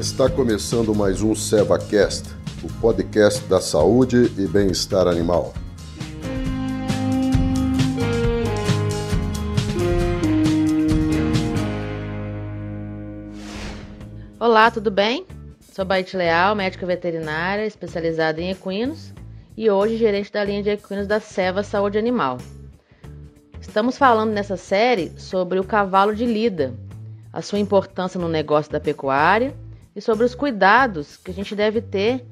Está começando mais um SevaCast, o podcast da saúde e bem-estar animal. Olá, tudo bem? Sou Baite Leal, médica veterinária especializada em equinos e hoje gerente da linha de equinos da Seva Saúde Animal. Estamos falando nessa série sobre o cavalo de lida, a sua importância no negócio da pecuária e sobre os cuidados que a gente deve ter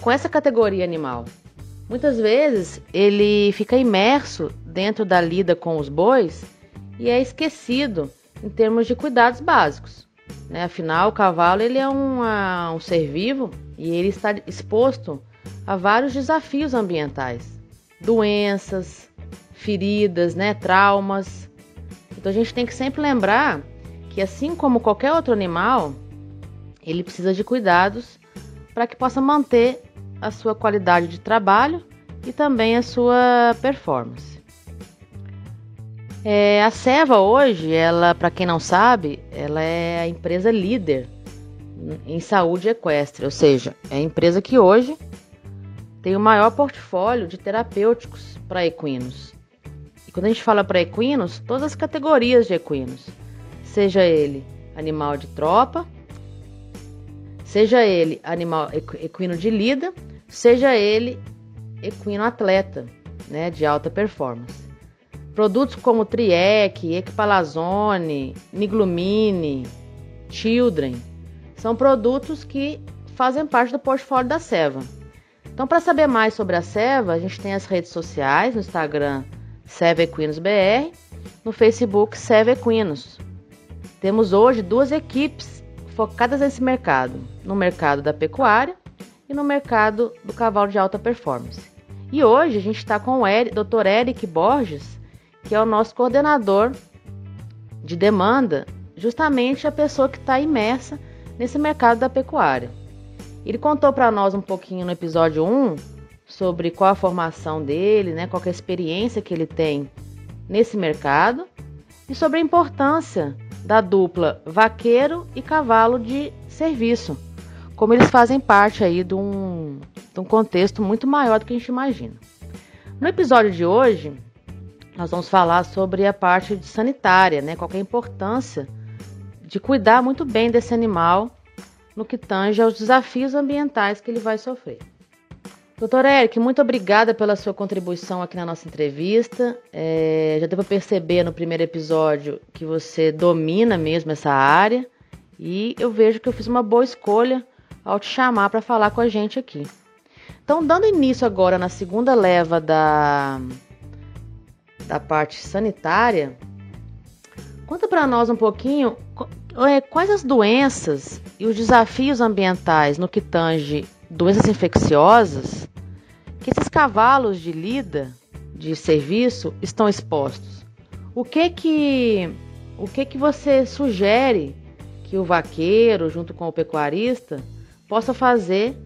com essa categoria animal. Muitas vezes ele fica imerso dentro da lida com os bois e é esquecido em termos de cuidados básicos. Né? Afinal, o cavalo ele é um ser vivo e ele está exposto a vários desafios ambientais, doenças, feridas, né, traumas. Então a gente tem que sempre lembrar que assim como qualquer outro animal, ele precisa de cuidados para que possa manter a sua qualidade de trabalho e também a sua performance. É, a Seva hoje, ela, para quem não sabe, ela é a empresa líder em saúde equestre, ou seja, é a empresa que hoje tem o maior portfólio de terapêuticos para equinos. E quando a gente fala para equinos, todas as categorias de equinos, seja ele animal de tropa, seja ele animal equino de lida, seja ele equino atleta, né, de alta performance. Produtos como Triec, Equipalazone, Niglumine, Children são produtos que fazem parte do portfólio da Seva. Então, para saber mais sobre a Seva, a gente tem as redes sociais, no Instagram Seva Equinos BR, no Facebook Seva Equinos. Temos hoje duas equipes focadas nesse mercado, no mercado da pecuária e no mercado do cavalo de alta performance. E hoje a gente está com o Dr. Eric Borges, que é o nosso coordenador de demanda, justamente a pessoa que está imersa nesse mercado da pecuária. Ele contou para nós um pouquinho no episódio 1 sobre qual a formação dele, né, qual é a experiência que ele tem nesse mercado e sobre a importância da dupla vaqueiro e cavalo de serviço, como eles fazem parte aí de um, de um contexto muito maior do que a gente imagina. No episódio de hoje, nós vamos falar sobre a parte de sanitária, né? Qual é a importância de cuidar muito bem desse animal no que tange aos desafios ambientais que ele vai sofrer. Doutor Eric, muito obrigada pela sua contribuição aqui na nossa entrevista. É, já deu para perceber no primeiro episódio que você domina mesmo essa área e eu vejo que eu fiz uma boa escolha ao te chamar para falar com a gente aqui. Então, dando início agora na segunda leva da, da parte sanitária, conta para nós um pouquinho é, quais as doenças e os desafios ambientais no que tange doenças infecciosas cavalos de lida de serviço estão expostos. O que que o que que você sugere que o vaqueiro junto com o pecuarista possa fazer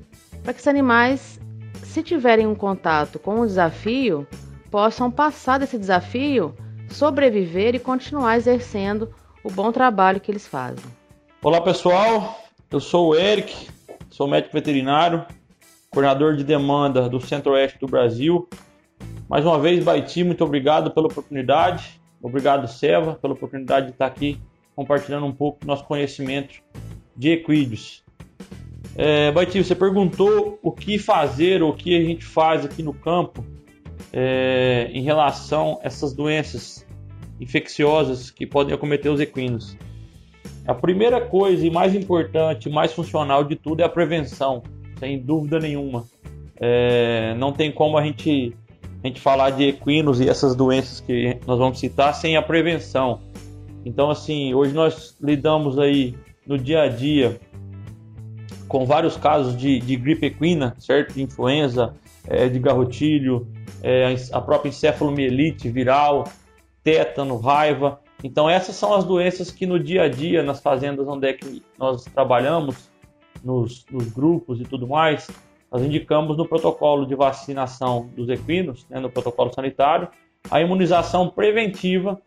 para que esses animais, se tiverem um contato com o desafio, possam passar desse desafio, sobreviver e continuar exercendo o bom trabalho que eles fazem. Olá pessoal, eu sou o Eric, sou médico veterinário, coordenador de demanda do Centro-Oeste do Brasil. Mais uma vez, Baiti, muito obrigado pela oportunidade. Obrigado, Seva, pela oportunidade de estar aqui compartilhando um pouco do nosso conhecimento de equídeos. É, Baiti, você perguntou o que fazer, o que a gente faz aqui no campo é, em relação a essas doenças infecciosas que podem acometer os equinos. A primeira coisa e mais importante, mais funcional de tudo é a prevenção, sem dúvida nenhuma. É, não tem como a gente, a gente falar de equinos e essas doenças que nós vamos citar sem a prevenção. Então, assim, hoje nós lidamos aí no dia a dia com vários casos de, de gripe equina, certo? De influenza, é, de garrotilho, é, a própria encefalomielite viral, tétano, raiva. Então essas são as doenças que no dia a dia, nas fazendas onde é que nós trabalhamos, nos, nos grupos e tudo mais, nós indicamos no protocolo de vacinação dos equinos, né, no protocolo sanitário, a imunização preventiva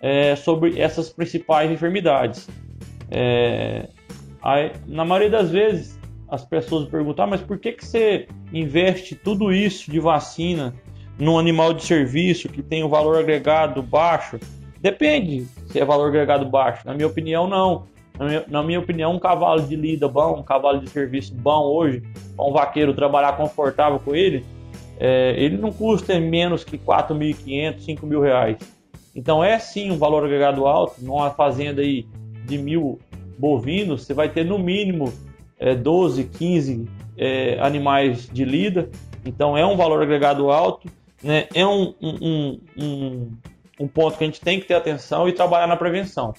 é, sobre essas principais enfermidades. É, na maioria das vezes, as pessoas perguntam, ah, mas por que, que você investe tudo isso de vacina num animal de serviço que tem um valor agregado baixo? Depende se é valor agregado baixo. Na minha opinião, não. Na minha, opinião, um cavalo de lida bom, um cavalo de serviço bom hoje, para um vaqueiro trabalhar confortável com ele, é, ele não custa menos que 4.500, 5 mil reais. Então é sim um valor agregado alto. Numa fazenda aí de mil bovinos, você vai ter no mínimo é, 12, 15 é, animais de lida. Então é um valor agregado alto. Né? É um, um, um, um ponto que a gente tem que ter atenção e trabalhar na prevenção.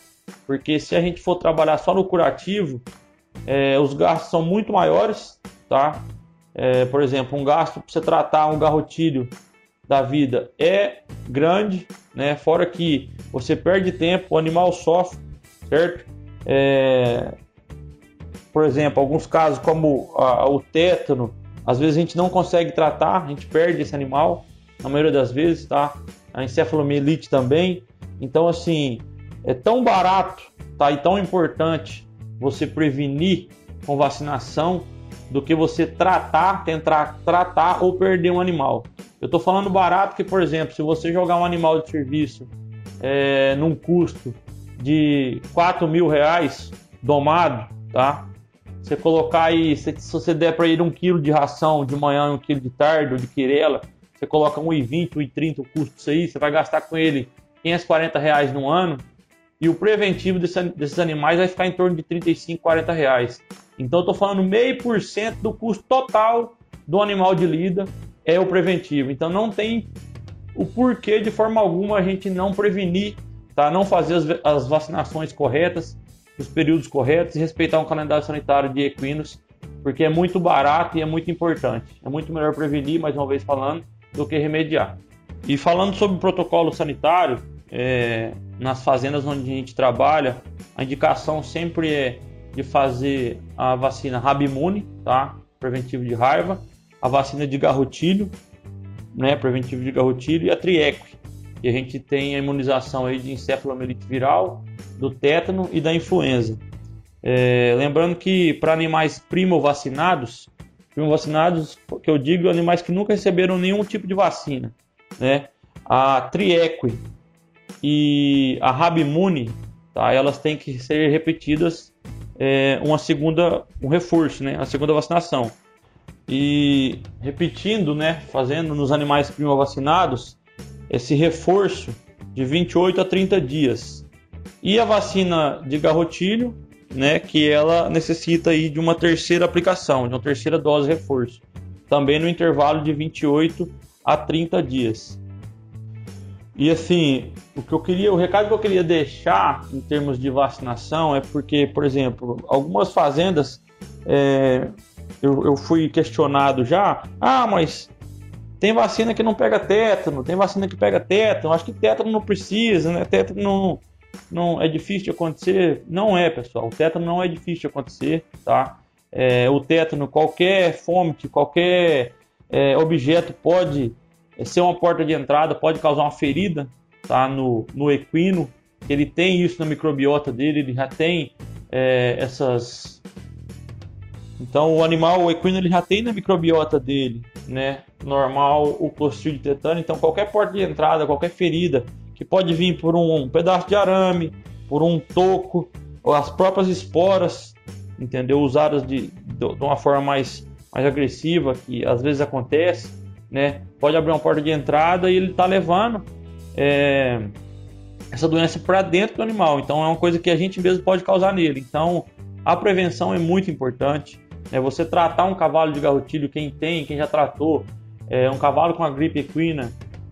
Porque se a gente for trabalhar só no curativo, é, os gastos são muito maiores, tá? É, por exemplo, um gasto para você tratar um garrotilho da vida é grande, né? Fora que você perde tempo, o animal sofre, certo? É, por exemplo, alguns casos como a, o tétano, às vezes a gente não consegue tratar, a gente perde esse animal, na maioria das vezes, tá? a encefalomielite também. Então, assim, é tão barato tá, e tão importante você prevenir com vacinação do que você tratar, tentar tratar ou perder um animal. Eu estou falando barato que, por exemplo, se você jogar um animal de serviço é, num custo de 4 mil reais domado, tá? Você colocar aí, se, se você der para ele um quilo de ração de manhã e um quilo de tarde ou de quirela, você coloca 1,20, 1,30 o custo disso aí, você vai gastar com ele 540 reais no ano, e o preventivo desse, desses animais vai ficar em torno de 35, 40 reais. Então estou falando meio por cento do custo total do animal de lida é o preventivo. Então não tem o porquê de forma alguma a gente não prevenir, tá? não fazer as, as vacinações corretas, os períodos corretos e respeitar um calendário sanitário de equinos, porque é muito barato e é muito importante. É muito melhor prevenir, mais uma vez falando, do que remediar. E falando sobre o protocolo sanitário, é, nas fazendas onde a gente trabalha, a indicação sempre é de fazer a vacina Rabimune, tá? Preventivo de raiva, a vacina de garrotilho, né? Preventivo de garrotilho e a Trieque. E a gente tem a imunização aí de encefalomielite viral, do tétano e da influenza. É, lembrando que para animais primo vacinados, vacinados, que eu digo, animais que nunca receberam nenhum tipo de vacina, né? A Trieque e a Rabimune, tá? Elas têm que ser repetidas é, uma segunda, um reforço, né? A segunda vacinação. E repetindo, né? Fazendo nos animais primo vacinados esse reforço de 28 a 30 dias. E a vacina de garrotilho né, que ela necessita aí de uma terceira aplicação, de uma terceira dose reforço, também no intervalo de 28 a 30 dias. E assim, o que eu queria, o recado que eu queria deixar em termos de vacinação é porque, por exemplo, algumas fazendas é, eu, eu fui questionado já, ah, mas tem vacina que não pega tétano, tem vacina que pega tétano, acho que tétano não precisa, né? Tétano não, não é difícil de acontecer? Não é, pessoal. O tétano não é difícil de acontecer, tá? É, o tétano, qualquer fômite, qualquer é, objeto pode ser uma porta de entrada, pode causar uma ferida, tá? No, no equino, ele tem isso na microbiota dele, ele já tem é, essas. Então, o animal, o equino, ele já tem na microbiota dele, né? Normal, o clostridio tetano. Então, qualquer porta de entrada, qualquer ferida que pode vir por um, pedaço de arame, por um toco, ou as próprias esporas, entendeu? Usadas de, de, uma forma mais, mais agressiva, que às vezes acontece, né? Pode abrir uma porta de entrada e ele está levando é, essa doença para dentro do animal. Então é uma coisa que a gente mesmo pode causar nele. Então a prevenção é muito importante. Né? Você tratar um cavalo de garrotilho, quem tem, quem já tratou, é, um cavalo com a gripe equina,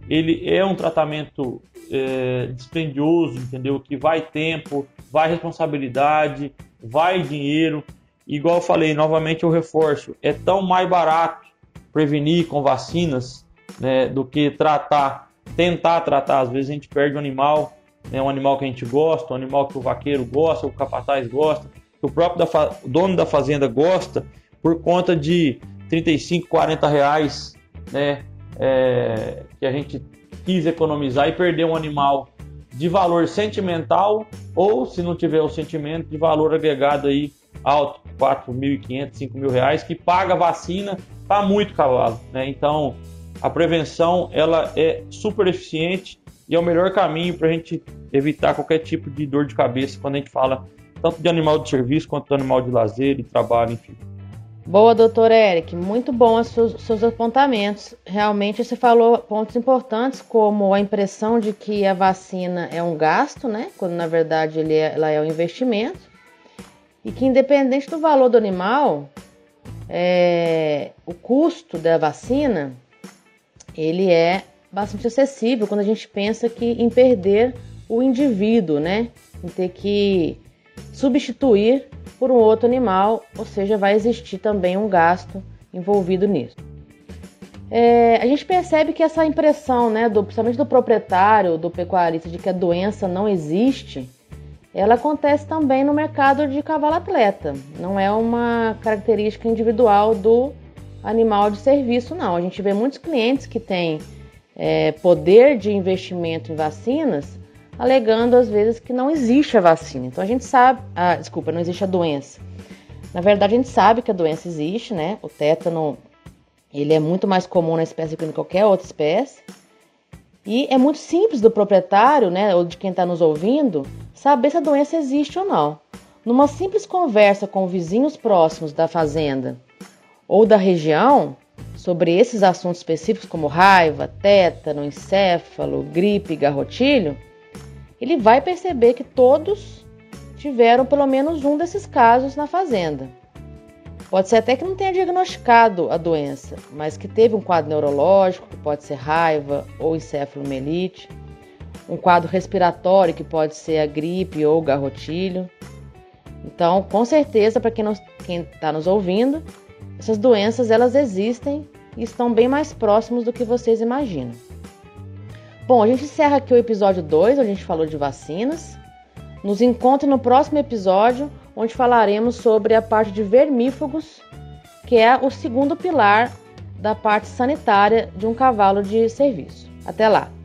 ele é um tratamento é, dispendioso, entendeu? Que vai tempo, vai responsabilidade, vai dinheiro. Igual eu falei, novamente eu reforço, é tão mais barato prevenir com vacinas né, do que tratar, tentar tratar. Às vezes a gente perde um animal, né, um animal que a gente gosta, um animal que o vaqueiro gosta, o capataz gosta, que o próprio da dono da fazenda gosta, por conta de 35, 40 reais, né, é, que a gente quis economizar e perder um animal de valor sentimental ou, se não tiver o sentimento, de valor agregado aí alto, 4.500, 5 mil reais, que paga vacina para muito cavalo. Né? Então, a prevenção ela é super eficiente e é o melhor caminho para a gente evitar qualquer tipo de dor de cabeça quando a gente fala tanto de animal de serviço quanto de animal de lazer e trabalho, enfim. Boa, doutor Eric, muito bom os seus, seus, apontamentos. Realmente você falou pontos importantes, como a impressão de que a vacina é um gasto, né? Quando na verdade ele é, ela é um investimento. E que independente do valor do animal, é, o custo da vacina ele é bastante acessível quando a gente pensa que em perder o indivíduo, né? Em ter que substituir por um outro animal, ou seja, vai existir também um gasto envolvido nisso. É, a gente percebe que essa impressão, né, do, principalmente do proprietário, do pecuarista, de que a doença não existe, ela acontece também no mercado de cavalo atleta. Não é uma característica individual do animal de serviço, não. A gente vê muitos clientes que têm é, poder de investimento em vacinas alegando às vezes que não existe a vacina. Então a gente sabe, ah, desculpa, não existe a doença. Na verdade a gente sabe que a doença existe, né? O tétano ele é muito mais comum na espécie que em qualquer outra espécie. E é muito simples do proprietário, né, ou de quem está nos ouvindo, saber se a doença existe ou não. Numa simples conversa com vizinhos próximos da fazenda ou da região sobre esses assuntos específicos como raiva, tétano, encéfalo, gripe, garrotilho, ele vai perceber que todos tiveram pelo menos um desses casos na fazenda. Pode ser até que não tenha diagnosticado a doença, mas que teve um quadro neurológico, que pode ser raiva ou encefalomelite, um quadro respiratório, que pode ser a gripe ou garrotilho. Então, com certeza, para quem está nos ouvindo, essas doenças elas existem e estão bem mais próximos do que vocês imaginam. Bom, a gente encerra aqui o episódio 2, onde a gente falou de vacinas. Nos encontre no próximo episódio, onde falaremos sobre a parte de vermífugos, que é o segundo pilar da parte sanitária de um cavalo de serviço. Até lá!